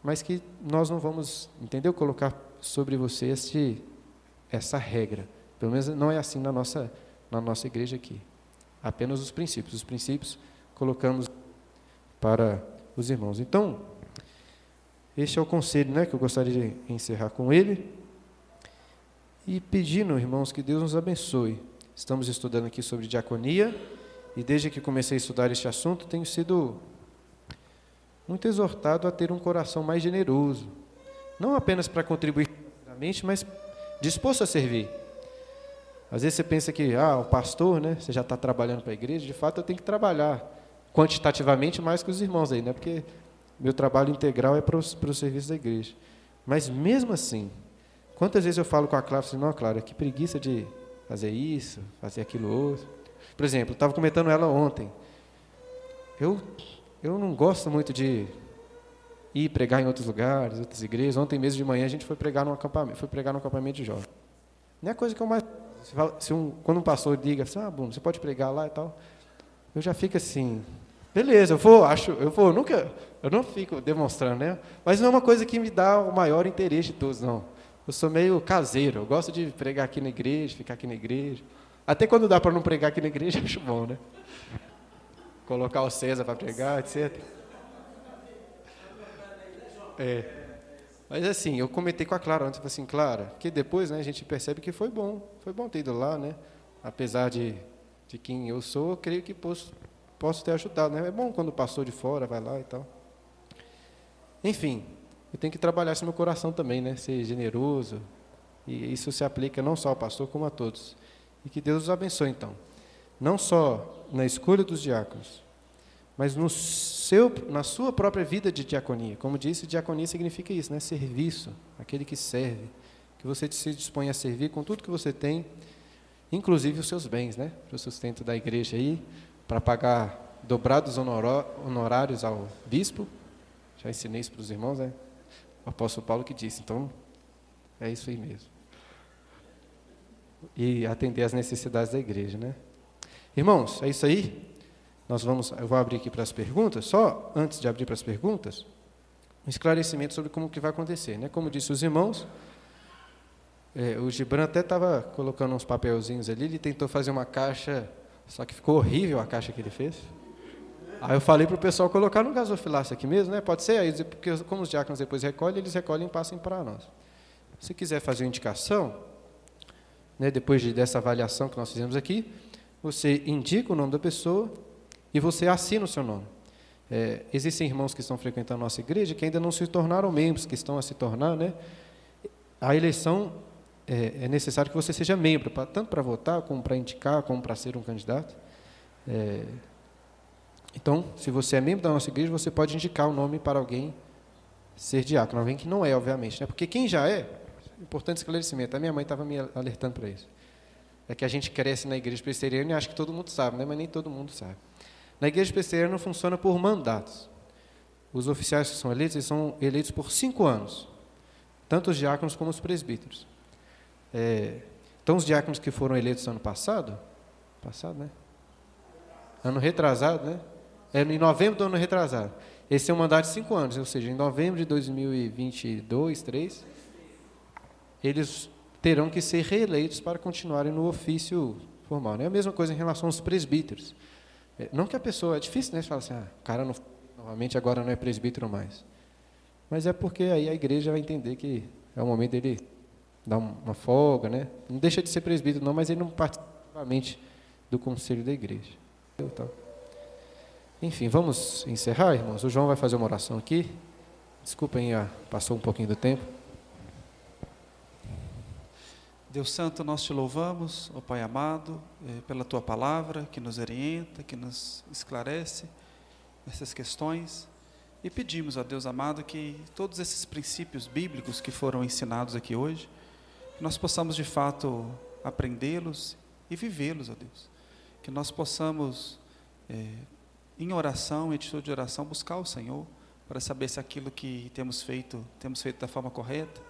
Mas que nós não vamos, entendeu? Colocar sobre você este, essa regra. Pelo menos não é assim na nossa, na nossa igreja aqui. Apenas os princípios. Os princípios colocamos para os irmãos. Então, este é o conselho né, que eu gostaria de encerrar com ele e pedindo, irmãos, que Deus nos abençoe. Estamos estudando aqui sobre diaconia e desde que comecei a estudar este assunto, tenho sido muito exortado a ter um coração mais generoso, não apenas para contribuir financeiramente, mas disposto a servir. Às vezes você pensa que, ah, o pastor, né, você já está trabalhando para a igreja, de fato eu tenho que trabalhar quantitativamente mais que os irmãos aí, né, porque meu trabalho integral é para o serviço da igreja. Mas mesmo assim, Quantas vezes eu falo com a Clara, assim, não, Clara, que preguiça de fazer isso, fazer aquilo outro. Por exemplo, estava comentando ela ontem. Eu, eu não gosto muito de ir pregar em outros lugares, outras igrejas. Ontem mesmo de manhã a gente foi pregar num acampamento, foi pregar num acampamento de jovens. Não é coisa que eu mais. Fala, se um, quando um pastor diga assim, ah, Bruno, você pode pregar lá e tal, eu já fico assim, beleza, eu vou, acho, eu vou, nunca, eu não fico demonstrando, né? Mas não é uma coisa que me dá o maior interesse de todos, não. Eu sou meio caseiro, eu gosto de pregar aqui na igreja, ficar aqui na igreja. Até quando dá para não pregar aqui na igreja, [LAUGHS] acho bom, né? Colocar o César para pregar, etc. É. Mas assim, eu comentei com a Clara antes, assim, Clara, que depois né, a gente percebe que foi bom, foi bom ter ido lá, né? Apesar de, de quem eu sou, eu creio que posso, posso ter ajudado, né? É bom quando passou de fora, vai lá e tal. Enfim, eu tenho que trabalhar isso no meu coração também, né? Ser generoso. E isso se aplica não só ao pastor, como a todos. E que Deus os abençoe, então. Não só na escolha dos diáconos, mas no seu, na sua própria vida de diaconia. Como disse, diaconia significa isso, né? Serviço, aquele que serve. Que você se dispõe a servir com tudo que você tem, inclusive os seus bens, né? Para o sustento da igreja aí, para pagar dobrados honorários ao bispo. Já ensinei isso para os irmãos, né? Apóstolo Paulo que disse. Então, é isso aí mesmo. E atender às necessidades da igreja, né? Irmãos, é isso aí. Nós vamos, eu vou abrir aqui para as perguntas. Só antes de abrir para as perguntas, um esclarecimento sobre como que vai acontecer, né? Como disse os irmãos, é, o Gibran até estava colocando uns papelzinhos ali. Ele tentou fazer uma caixa, só que ficou horrível a caixa que ele fez. Aí eu falei para o pessoal colocar no gasofilácio aqui mesmo, né? Pode ser aí, porque como os diáconos depois recolhem, eles recolhem e passam para nós. Se quiser fazer uma indicação, né, depois de, dessa avaliação que nós fizemos aqui, você indica o nome da pessoa e você assina o seu nome. É, existem irmãos que estão frequentando a nossa igreja que ainda não se tornaram membros, que estão a se tornar, né? A eleição é, é necessário que você seja membro, pra, tanto para votar, como para indicar, como para ser um candidato. É, então, se você é membro da nossa igreja, você pode indicar o nome para alguém ser diácono. Alguém que não é, obviamente. Né? Porque quem já é, importante esclarecimento, a minha mãe estava me alertando para isso. É que a gente cresce na igreja presbiteriana e acha que todo mundo sabe, né? mas nem todo mundo sabe. Na igreja presbiteriana funciona por mandatos. os oficiais que são eleitos, eles são eleitos por cinco anos, tanto os diáconos como os presbíteros. É, então, os diáconos que foram eleitos ano passado, passado, né? Ano retrasado, né? É em novembro do ano retrasado. Esse é um mandato de cinco anos, ou seja, em novembro de 2022, 3, eles terão que ser reeleitos para continuarem no ofício formal. É a mesma coisa em relação aos presbíteros. É, não que a pessoa, é difícil, né? Você fala assim, ah, o cara não, novamente agora não é presbítero mais. Mas é porque aí a igreja vai entender que é o momento dele dar uma folga, né? Não deixa de ser presbítero não, mas ele não participa do conselho da igreja. Então, enfim, vamos encerrar, irmãos. O João vai fazer uma oração aqui. Desculpem, passou um pouquinho do tempo. Deus Santo, nós te louvamos, ó Pai amado, eh, pela tua palavra que nos orienta, que nos esclarece essas questões. E pedimos a Deus amado que todos esses princípios bíblicos que foram ensinados aqui hoje, nós possamos de fato aprendê-los e vivê-los, ó Deus. Que nós possamos é, em oração, em atitude de oração, buscar o Senhor para saber se aquilo que temos feito, temos feito da forma correta,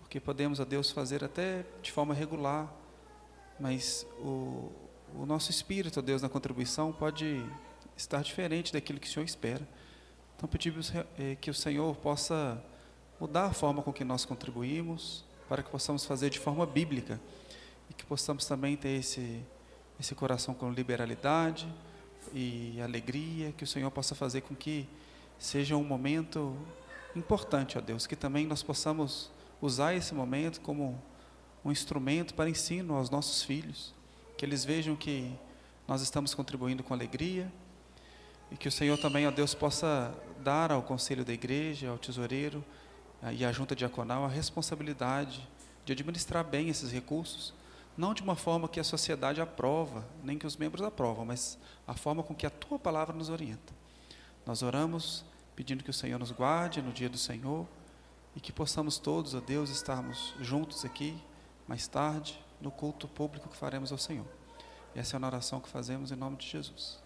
porque podemos a Deus fazer até de forma regular, mas o, o nosso espírito, a Deus, na contribuição pode estar diferente daquilo que o Senhor espera. Então pedimos eh, que o Senhor possa mudar a forma com que nós contribuímos, para que possamos fazer de forma bíblica e que possamos também ter esse, esse coração com liberalidade, e alegria, que o Senhor possa fazer com que seja um momento importante, ó Deus, que também nós possamos usar esse momento como um instrumento para ensino aos nossos filhos, que eles vejam que nós estamos contribuindo com alegria e que o Senhor também, ó Deus, possa dar ao conselho da igreja, ao tesoureiro e à junta diaconal a responsabilidade de administrar bem esses recursos não de uma forma que a sociedade aprova, nem que os membros aprovam, mas a forma com que a tua palavra nos orienta. Nós oramos pedindo que o Senhor nos guarde no dia do Senhor e que possamos todos, ó Deus, estarmos juntos aqui mais tarde no culto público que faremos ao Senhor. Essa é a oração que fazemos em nome de Jesus.